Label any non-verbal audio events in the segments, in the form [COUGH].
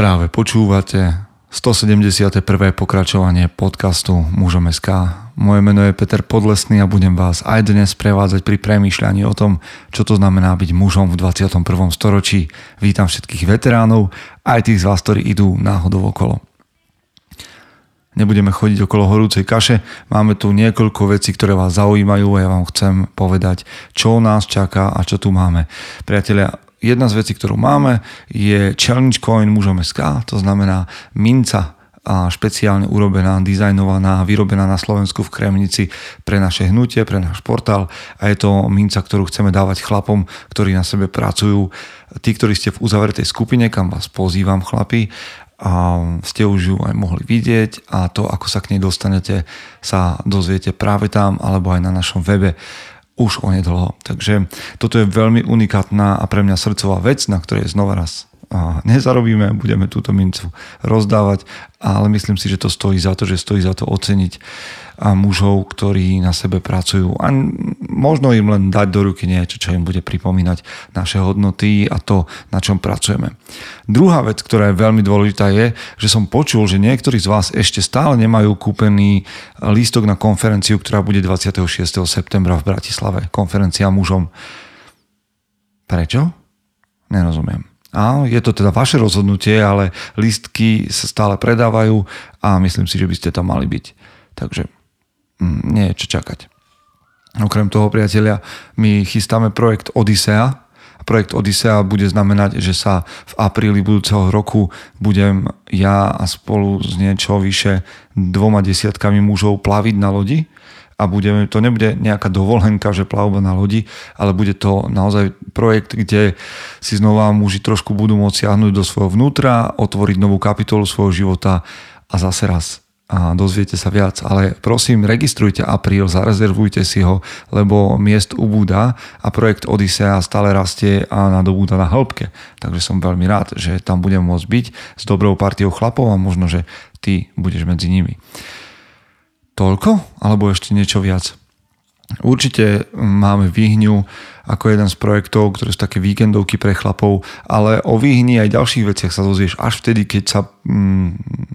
Práve počúvate 171. pokračovanie podcastu Mužom SK. Moje meno je Peter Podlesný a budem vás aj dnes prevádzať pri premýšľaní o tom, čo to znamená byť mužom v 21. storočí. Vítam všetkých veteránov, aj tých z vás, ktorí idú náhodou okolo. Nebudeme chodiť okolo horúcej kaše, máme tu niekoľko vecí, ktoré vás zaujímajú a ja vám chcem povedať, čo nás čaká a čo tu máme. Priatelia, jedna z vecí, ktorú máme, je Challenge Coin mužom to znamená minca a špeciálne urobená, dizajnovaná, vyrobená na Slovensku v Kremnici pre naše hnutie, pre náš portál. A je to minca, ktorú chceme dávať chlapom, ktorí na sebe pracujú. Tí, ktorí ste v uzavretej skupine, kam vás pozývam chlapi, a ste už ju aj mohli vidieť. A to, ako sa k nej dostanete, sa dozviete práve tam alebo aj na našom webe už onedlho. Takže toto je veľmi unikátna a pre mňa srdcová vec, na ktorej znova raz nezarobíme, budeme túto mincu rozdávať, ale myslím si, že to stojí za to, že stojí za to oceniť mužov, ktorí na sebe pracujú a možno im len dať do ruky niečo, čo im bude pripomínať naše hodnoty a to, na čom pracujeme. Druhá vec, ktorá je veľmi dôležitá je, že som počul, že niektorí z vás ešte stále nemajú kúpený lístok na konferenciu, ktorá bude 26. septembra v Bratislave. Konferencia mužom. Prečo? Nerozumiem. A je to teda vaše rozhodnutie, ale lístky sa stále predávajú a myslím si, že by ste tam mali byť. Takže Mm, nie je čo čakať. Okrem toho, priatelia, my chystáme projekt Odisea. Projekt Odisea bude znamenať, že sa v apríli budúceho roku budem ja a spolu s niečo vyše dvoma desiatkami mužov plaviť na lodi a budeme, to nebude nejaká dovolenka, že plavba na lodi, ale bude to naozaj projekt, kde si znova muži trošku budú môcť siahnuť do svojho vnútra, otvoriť novú kapitolu svojho života a zase raz a dozviete sa viac. Ale prosím, registrujte apríl, zarezervujte si ho, lebo miest ubúda a projekt Odisea stále rastie a nadobúda na hĺbke. Takže som veľmi rád, že tam budem môcť byť s dobrou partiou chlapov a možno, že ty budeš medzi nimi. Toľko? Alebo ešte niečo viac? Určite máme výhňu ako jeden z projektov, ktoré sú také víkendovky pre chlapov, ale o výhni aj ďalších veciach sa dozvieš až vtedy, keď sa mm,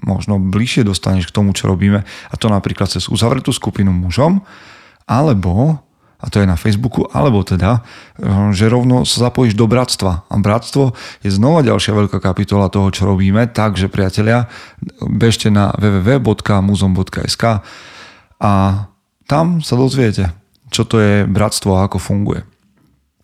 možno bližšie dostaneš k tomu, čo robíme a to napríklad cez uzavretú skupinu mužom, alebo a to je na Facebooku, alebo teda, že rovno sa zapojíš do bratstva. A bratstvo je znova ďalšia veľká kapitola toho, čo robíme, takže priatelia, bežte na www.muzom.sk a tam sa dozviete, čo to je bratstvo a ako funguje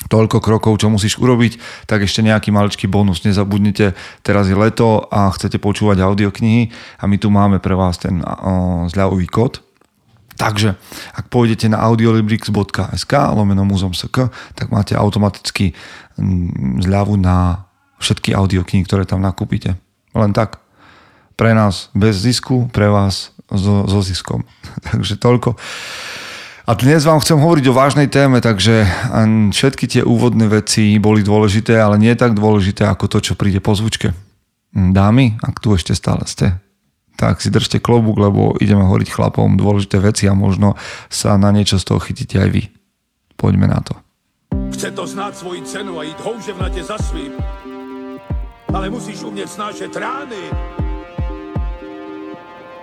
toľko krokov, čo musíš urobiť, tak ešte nejaký maličký bonus. Nezabudnite, teraz je leto a chcete počúvať audioknihy a my tu máme pre vás ten o, zľavový kód. Takže, ak pôjdete na audiolibrix.sk lomeno muzom.sk, tak máte automaticky zľavu na všetky audioknihy, ktoré tam nakúpite. Len tak. Pre nás bez zisku, pre vás so, so ziskom. [LAUGHS] Takže toľko. A dnes vám chcem hovoriť o vážnej téme, takže všetky tie úvodné veci boli dôležité, ale nie tak dôležité ako to, čo príde po zvučke. Dámy, ak tu ešte stále ste, tak si držte klobúk, lebo ideme hovoriť chlapom dôležité veci a možno sa na niečo z toho chytíte aj vy. Poďme na to. Chce to znáť svoji cenu a ísť houževnate za svým. Ale musíš umieť snášať rány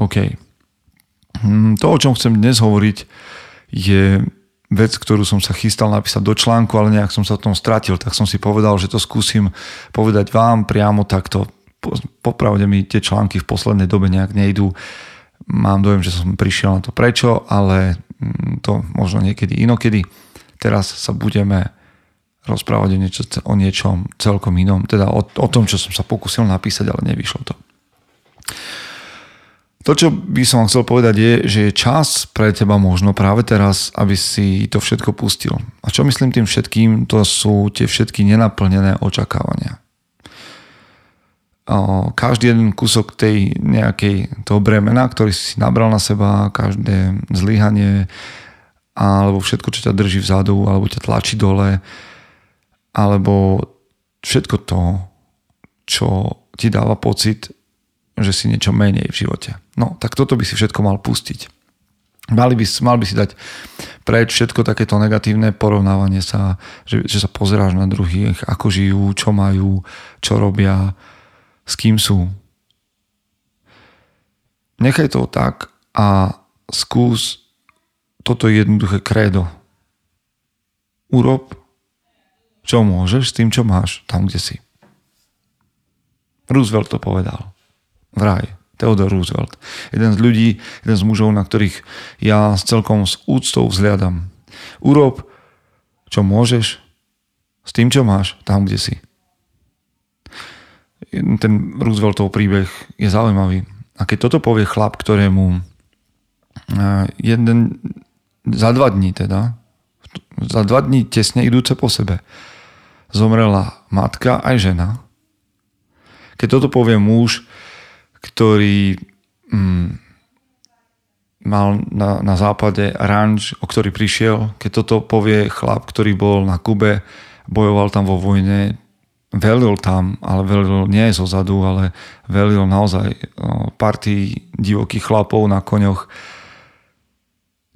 OK. Hm, to, o čom chcem dnes hovoriť, je vec, ktorú som sa chystal napísať do článku, ale nejak som sa v tom stratil, tak som si povedal, že to skúsim povedať vám priamo takto. Popravde mi tie články v poslednej dobe nejak nejdú. Mám dojem, že som prišiel na to prečo, ale hm, to možno niekedy inokedy. Teraz sa budeme rozprávať o, niečo, o niečom celkom inom, teda o, o tom, čo som sa pokusil napísať, ale nevyšlo to. To, čo by som chcel povedať je, že je čas pre teba možno práve teraz, aby si to všetko pustil. A čo myslím tým všetkým, to sú tie všetky nenaplnené očakávania. každý jeden kúsok tej nejakej toho bremena, ktorý si nabral na seba, každé zlyhanie, alebo všetko, čo ťa drží vzadu, alebo ťa tlačí dole, alebo všetko to, čo ti dáva pocit, že si niečo menej v živote. No, tak toto by si všetko mal pustiť. Mali by, mal by si dať preč všetko takéto negatívne porovnávanie sa, že, že sa pozeráš na druhých, ako žijú, čo majú, čo robia, s kým sú. Nechaj to tak a skús toto jednoduché krédo. Urob, čo môžeš s tým, čo máš tam, kde si. Roosevelt to povedal. Vraj. Theodor Roosevelt. Jeden z ľudí, jeden z mužov, na ktorých ja celkom s úctou vzhliadam. Urob, čo môžeš s tým, čo máš tam, kde si. Ten Rooseveltov príbeh je zaujímavý. A keď toto povie chlap, ktorému jeden, za dva dní teda, za dva dní tesne idúce po sebe, zomrela matka aj žena. Keď toto povie muž, ktorý mm, mal na, na západe ranč, o ktorý prišiel. Keď toto povie chlap, ktorý bol na Kube, bojoval tam vo vojne, velil tam, ale velil nie zo zadu, ale velil naozaj partii divokých chlapov na koňoch.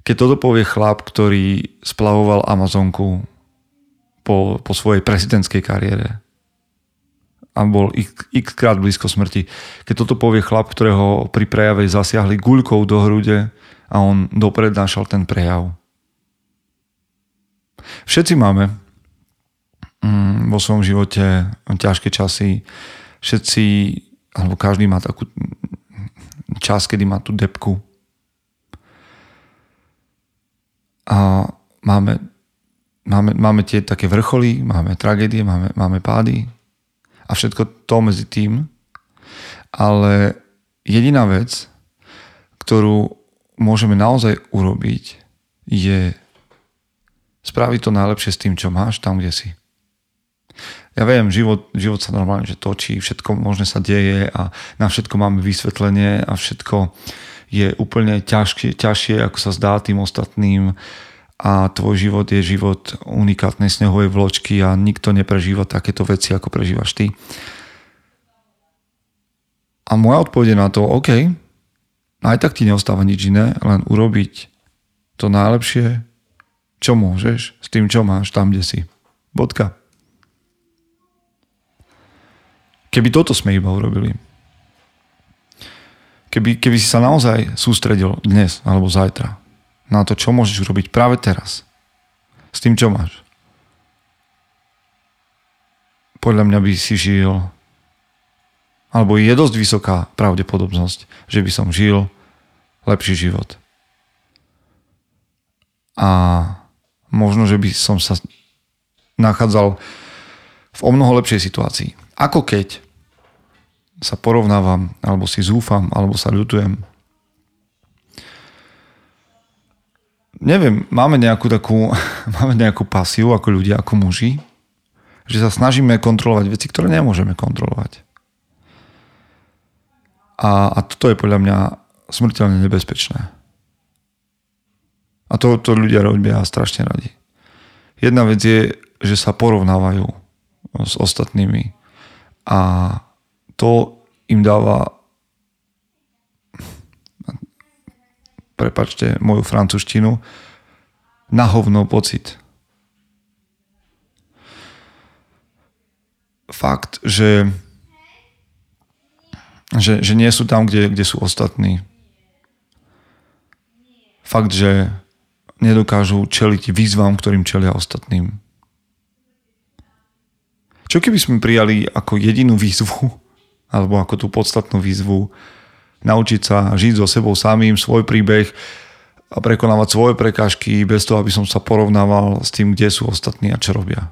Keď toto povie chlap, ktorý splavoval Amazonku po, po svojej prezidentskej kariére, a bol x, x krát blízko smrti. Keď toto povie chlap, ktorého pri prejave zasiahli guľkou do hrude a on doprednášal ten prejav. Všetci máme mm, vo svojom živote ťažké časy. Všetci, alebo každý má takú čas, kedy má tú depku. A máme, máme, máme tie také vrcholy, máme tragédie, máme, máme pády, a všetko to medzi tým. Ale jediná vec, ktorú môžeme naozaj urobiť, je spraviť to najlepšie s tým, čo máš tam, kde si. Ja viem, život, život sa normálne že točí, všetko možné sa deje a na všetko máme vysvetlenie a všetko je úplne ťažšie, ťažšie ako sa zdá tým ostatným a tvoj život je život unikátnej snehovej vločky a nikto neprežíva takéto veci, ako prežívaš ty. A moja odpoveď na to, OK, aj tak ti neostáva nič iné, len urobiť to najlepšie, čo môžeš s tým, čo máš tam, kde si. Bodka. Keby toto sme iba urobili, keby, keby si sa naozaj sústredil dnes alebo zajtra na to, čo môžeš urobiť práve teraz. S tým, čo máš. Podľa mňa by si žil alebo je dosť vysoká pravdepodobnosť, že by som žil lepší život. A možno, že by som sa nachádzal v o mnoho lepšej situácii. Ako keď sa porovnávam, alebo si zúfam, alebo sa ľutujem neviem, máme nejakú takú, [LAUGHS] máme nejakú pasiu ako ľudia, ako muži, že sa snažíme kontrolovať veci, ktoré nemôžeme kontrolovať. A, a toto je podľa mňa smrteľne nebezpečné. A to, to ľudia robia strašne radi. Jedna vec je, že sa porovnávajú s ostatnými a to im dáva prepačte moju francúzštinu, na hovno pocit. Fakt, že, že, že nie sú tam, kde, kde sú ostatní. Fakt, že nedokážu čeliť výzvam, ktorým čelia ostatným. Čo keby sme prijali ako jedinú výzvu, alebo ako tú podstatnú výzvu, naučiť sa žiť so sebou samým, svoj príbeh a prekonávať svoje prekážky bez toho, aby som sa porovnával s tým, kde sú ostatní a čo robia.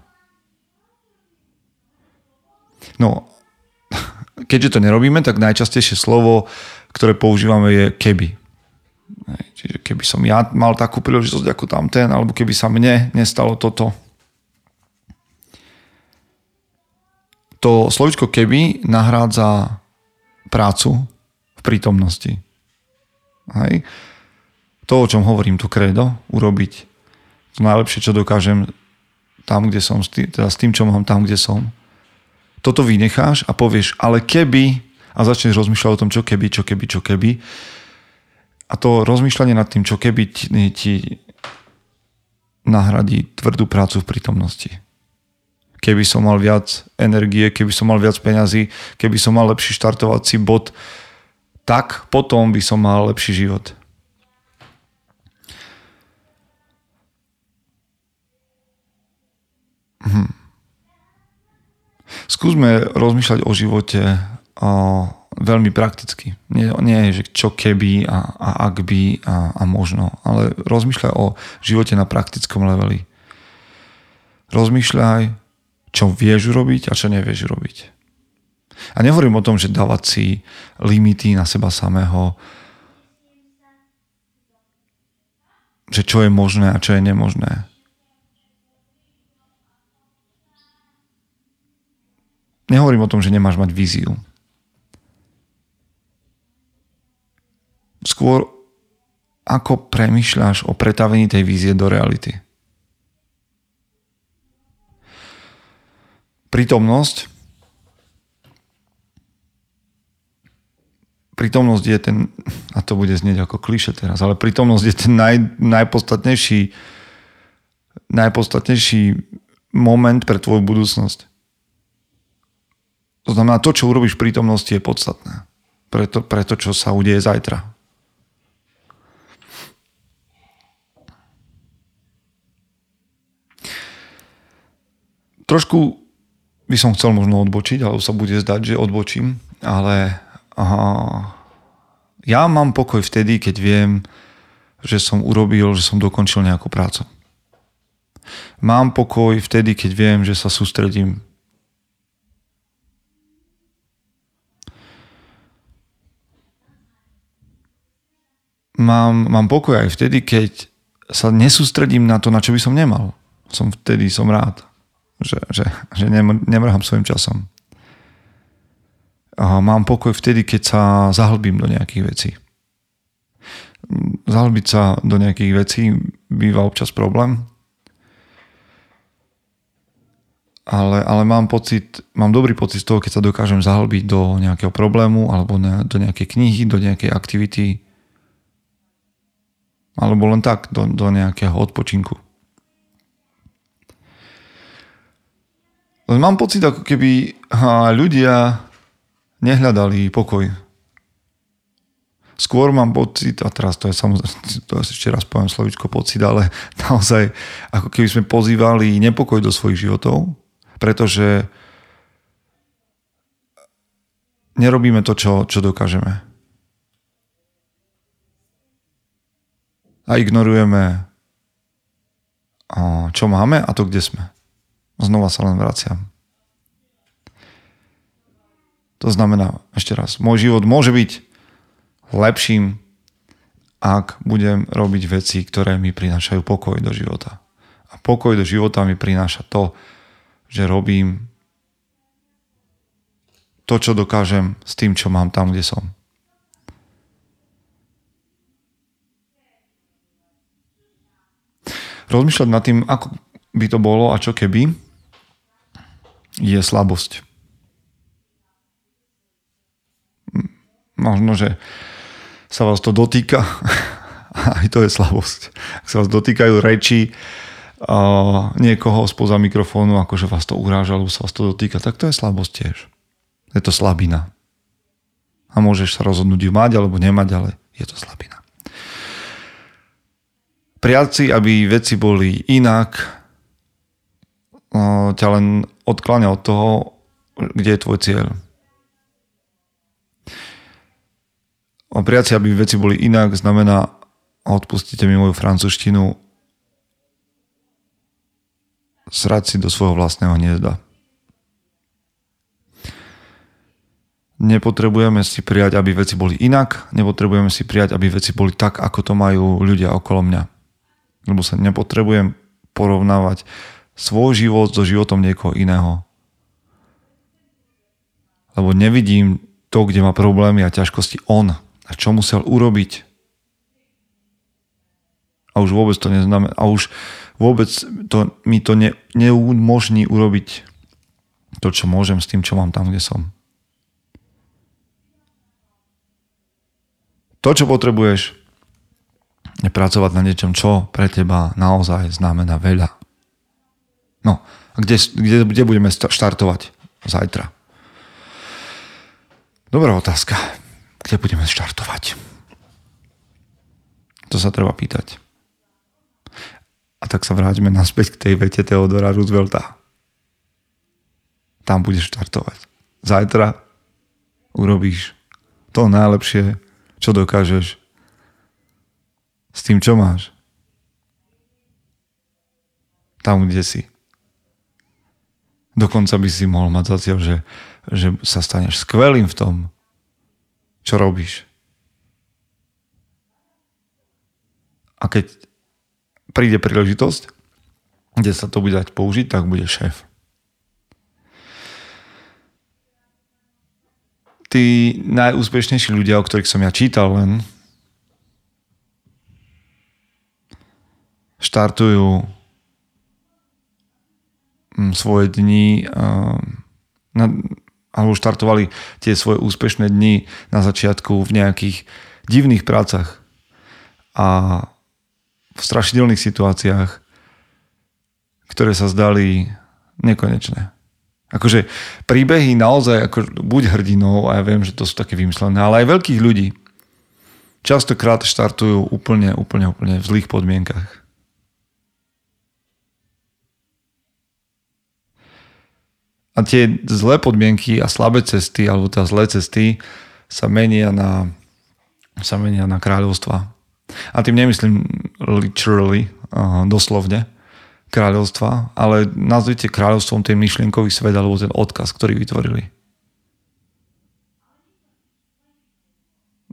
No, [LAUGHS] keďže to nerobíme, tak najčastejšie slovo, ktoré používame je keby. Čiže keby som ja mal takú príležitosť ako tamten, alebo keby sa mne nestalo toto. to slovičko keby nahrádza prácu prítomnosti. Hej? To, o čom hovorím, to kredo, urobiť to najlepšie, čo dokážem tam, kde som, teda s tým, čo mám tam, kde som. Toto vynecháš a povieš, ale keby, a začneš rozmýšľať o tom, čo keby, čo keby, čo keby. A to rozmýšľanie nad tým, čo keby ti nahradí tvrdú prácu v prítomnosti. Keby som mal viac energie, keby som mal viac peňazí, keby som mal lepší štartovací bod, tak potom by som mal lepší život. Hm. Skúsme rozmýšľať o živote o, veľmi prakticky. Nie, nie že čo keby a, a ak by a, a možno, ale rozmýšľaj o živote na praktickom leveli. Rozmýšľaj, čo vieš urobiť a čo nevieš urobiť. A nehovorím o tom, že dávať si limity na seba samého, že čo je možné a čo je nemožné. Nehovorím o tom, že nemáš mať víziu. Skôr ako premyšľaš o pretavení tej vízie do reality. Prítomnosť prítomnosť je ten, a to bude znieť ako kliše teraz, ale prítomnosť je ten naj, najpodstatnejší, najpodstatnejší moment pre tvoju budúcnosť. To znamená, to, čo urobíš v prítomnosti, je podstatné. Pre to, pre to čo sa udeje zajtra. Trošku by som chcel možno odbočiť, alebo sa bude zdať, že odbočím, ale ja mám pokoj vtedy, keď viem, že som urobil, že som dokončil nejakú prácu. Mám pokoj vtedy, keď viem, že sa sústredím. Mám, mám pokoj aj vtedy, keď sa nesústredím na to, na čo by som nemal. Som vtedy som rád, že, že, že nemrhám svojim časom. Mám pokoj vtedy, keď sa zahlbím do nejakých vecí. Zahlbiť sa do nejakých vecí býva občas problém, ale, ale mám pocit, mám dobrý pocit z toho, keď sa dokážem zahlbiť do nejakého problému alebo ne, do nejakej knihy, do nejakej aktivity alebo len tak, do, do nejakého odpočinku. Len mám pocit, ako keby ľudia nehľadali pokoj. Skôr mám pocit, a teraz to je samozrejme, to ešte raz poviem slovičko pocit, ale [LAUGHS] naozaj ako keby sme pozývali nepokoj do svojich životov, pretože nerobíme to, čo, čo dokážeme. A ignorujeme, čo máme a to, kde sme. Znova sa len vraciam. To znamená, ešte raz, môj život môže byť lepším, ak budem robiť veci, ktoré mi prinášajú pokoj do života. A pokoj do života mi prináša to, že robím to, čo dokážem s tým, čo mám tam, kde som. Rozmýšľať nad tým, ako by to bolo a čo keby, je slabosť. Možno, že sa vás to dotýka, [LAUGHS] aj to je slabosť. Ak sa vás dotýkajú reči uh, niekoho spoza mikrofónu, akože vás to uráža, alebo sa vás to dotýka, tak to je slabosť tiež. Je to slabina. A môžeš sa rozhodnúť ju mať alebo nemať, ale je to slabina. Prijať aby veci boli inak, uh, ťa len odkláňa od toho, kde je tvoj cieľ Prijať si, aby veci boli inak, znamená, odpustite mi moju francúzštinu, srať si do svojho vlastného hniezda. Nepotrebujeme si prijať, aby veci boli inak, nepotrebujeme si prijať, aby veci boli tak, ako to majú ľudia okolo mňa. Lebo sa nepotrebujem porovnávať svoj život so životom niekoho iného. lebo nevidím to, kde má problémy a ťažkosti on a čo musel urobiť. A už vôbec to neznamená, a už vôbec to, mi to ne, neumožní urobiť to, čo môžem s tým, čo mám tam, kde som. To, čo potrebuješ, je pracovať na niečom, čo pre teba naozaj znamená veľa. No, a kde, kde, kde budeme štartovať zajtra? Dobrá otázka. Kde budeme štartovať? To sa treba pýtať. A tak sa vráťme naspäť k tej vete Teodora Roosevelta. Tam budeš štartovať. Zajtra urobíš to najlepšie, čo dokážeš s tým, čo máš. Tam, kde si. Dokonca by si mohol mať za cieľ, že, že sa staneš skvelým v tom, čo robíš. A keď príde príležitosť, kde sa to bude dať použiť, tak bude šéf. Tí najúspešnejší ľudia, o ktorých som ja čítal len, štartujú mm, svoje dni na, alebo štartovali tie svoje úspešné dni na začiatku v nejakých divných prácach a v strašidelných situáciách, ktoré sa zdali nekonečné. Akože príbehy naozaj, ako buď hrdinou, a ja viem, že to sú také vymyslené, ale aj veľkých ľudí častokrát štartujú úplne, úplne, úplne v zlých podmienkach. A tie zlé podmienky a slabé cesty, alebo tá zlé cesty sa menia na, sa menia na kráľovstva. A tým nemyslím literally, doslovne, kráľovstva, ale nazvite kráľovstvom ten myšlienkový svet alebo ten odkaz, ktorý vytvorili.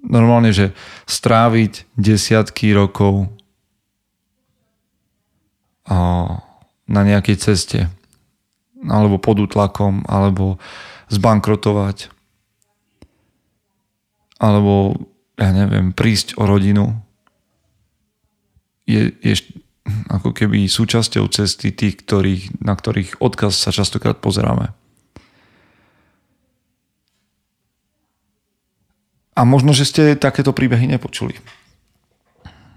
Normálne, že stráviť desiatky rokov na nejakej ceste alebo pod útlakom, alebo zbankrotovať, alebo ja neviem, prísť o rodinu, je, je ako keby súčasťou cesty tých, ktorých, na ktorých odkaz sa častokrát pozeráme. A možno, že ste takéto príbehy nepočuli.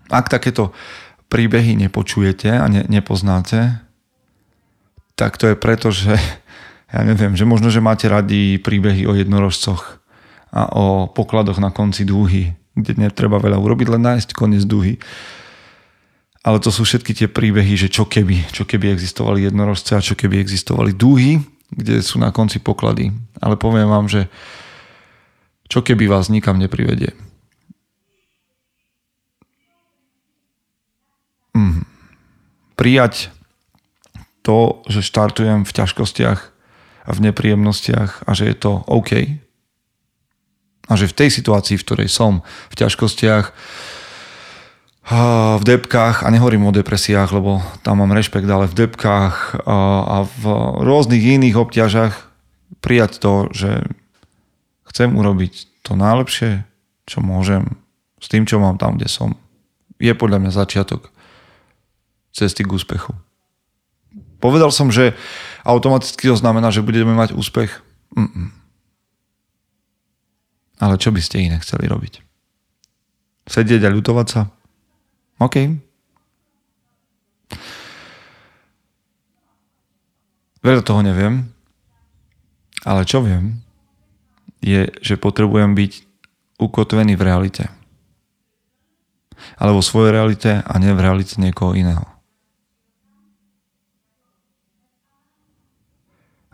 Ak takéto príbehy nepočujete a ne, nepoznáte, tak to je preto, že [LAUGHS] ja neviem, že možno, že máte radi príbehy o jednorožcoch a o pokladoch na konci dúhy, kde netreba veľa urobiť, len nájsť koniec dúhy. Ale to sú všetky tie príbehy, že čo keby, čo keby existovali jednorožce a čo keby existovali dúhy, kde sú na konci poklady. Ale poviem vám, že čo keby vás nikam neprivedie. Mm. Prijať to, že štartujem v ťažkostiach a v nepríjemnostiach a že je to OK. A že v tej situácii, v ktorej som, v ťažkostiach, v depkách, a nehovorím o depresiách, lebo tam mám rešpekt, ale v depkách a v rôznych iných obťažach prijať to, že chcem urobiť to najlepšie, čo môžem s tým, čo mám tam, kde som. Je podľa mňa začiatok cesty k úspechu. Povedal som, že automaticky to znamená, že budeme mať úspech. Mm-mm. Ale čo by ste iné chceli robiť? Sedieť a ľutovať sa? OK. Veľa toho neviem, ale čo viem, je, že potrebujem byť ukotvený v realite. Alebo vo svojej realite a nie v realite niekoho iného.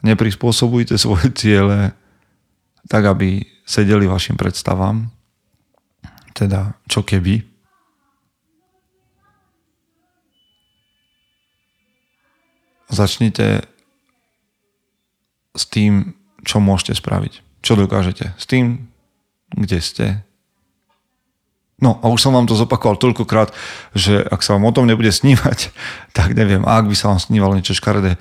Neprispôsobujte svoje [LAUGHS] ciele tak, aby sedeli vašim predstavám. Teda, čo keby. Začnite s tým, čo môžete spraviť. Čo dokážete. S tým, kde ste. No a už som vám to zopakoval toľkokrát, že ak sa vám o tom nebude snívať, [LAUGHS] tak neviem, ak by sa vám snívalo niečo škaredé,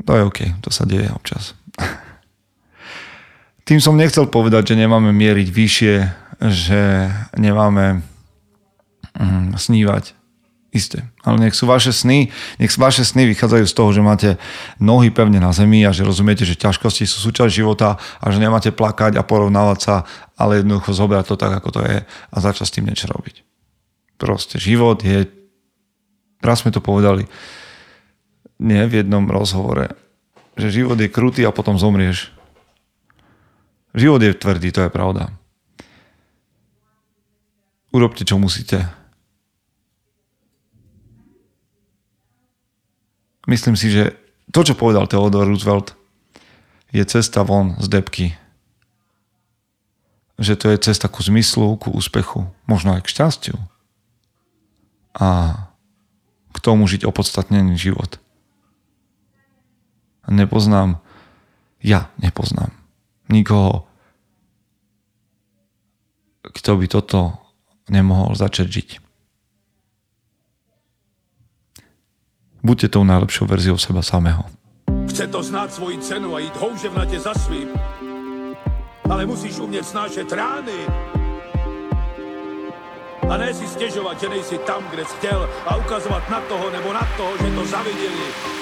to je OK, to sa deje občas. [LAUGHS] Tým som nechcel povedať, že nemáme mieriť vyššie, že nemáme mm, snívať. Isté. Ale nech sú vaše sny, nech vaše sny vychádzajú z toho, že máte nohy pevne na zemi a že rozumiete, že ťažkosti sú súčasť života a že nemáte plakať a porovnávať sa, ale jednoducho zobrať to tak, ako to je a začať s tým niečo robiť. Proste život je, raz sme to povedali, nie v jednom rozhovore, že život je krutý a potom zomrieš. Život je tvrdý, to je pravda. Urobte, čo musíte Myslím si, že to, čo povedal Theodore Roosevelt, je cesta von z depky. Že to je cesta ku zmyslu, ku úspechu, možno aj k šťastiu. A k tomu žiť opodstatnený život. Nepoznám, ja nepoznám nikoho, kto by toto nemohol začať žiť. Buďte tou najlepšou verziou seba samého. Chce to znát svoji cenu a jít houževnatě za svým. Ale musíš umět snášet rány. A ne si stěžovat, že nejsi tam, kde jsi chtěl a ukazovat na toho nebo na toho, že to zaviděli.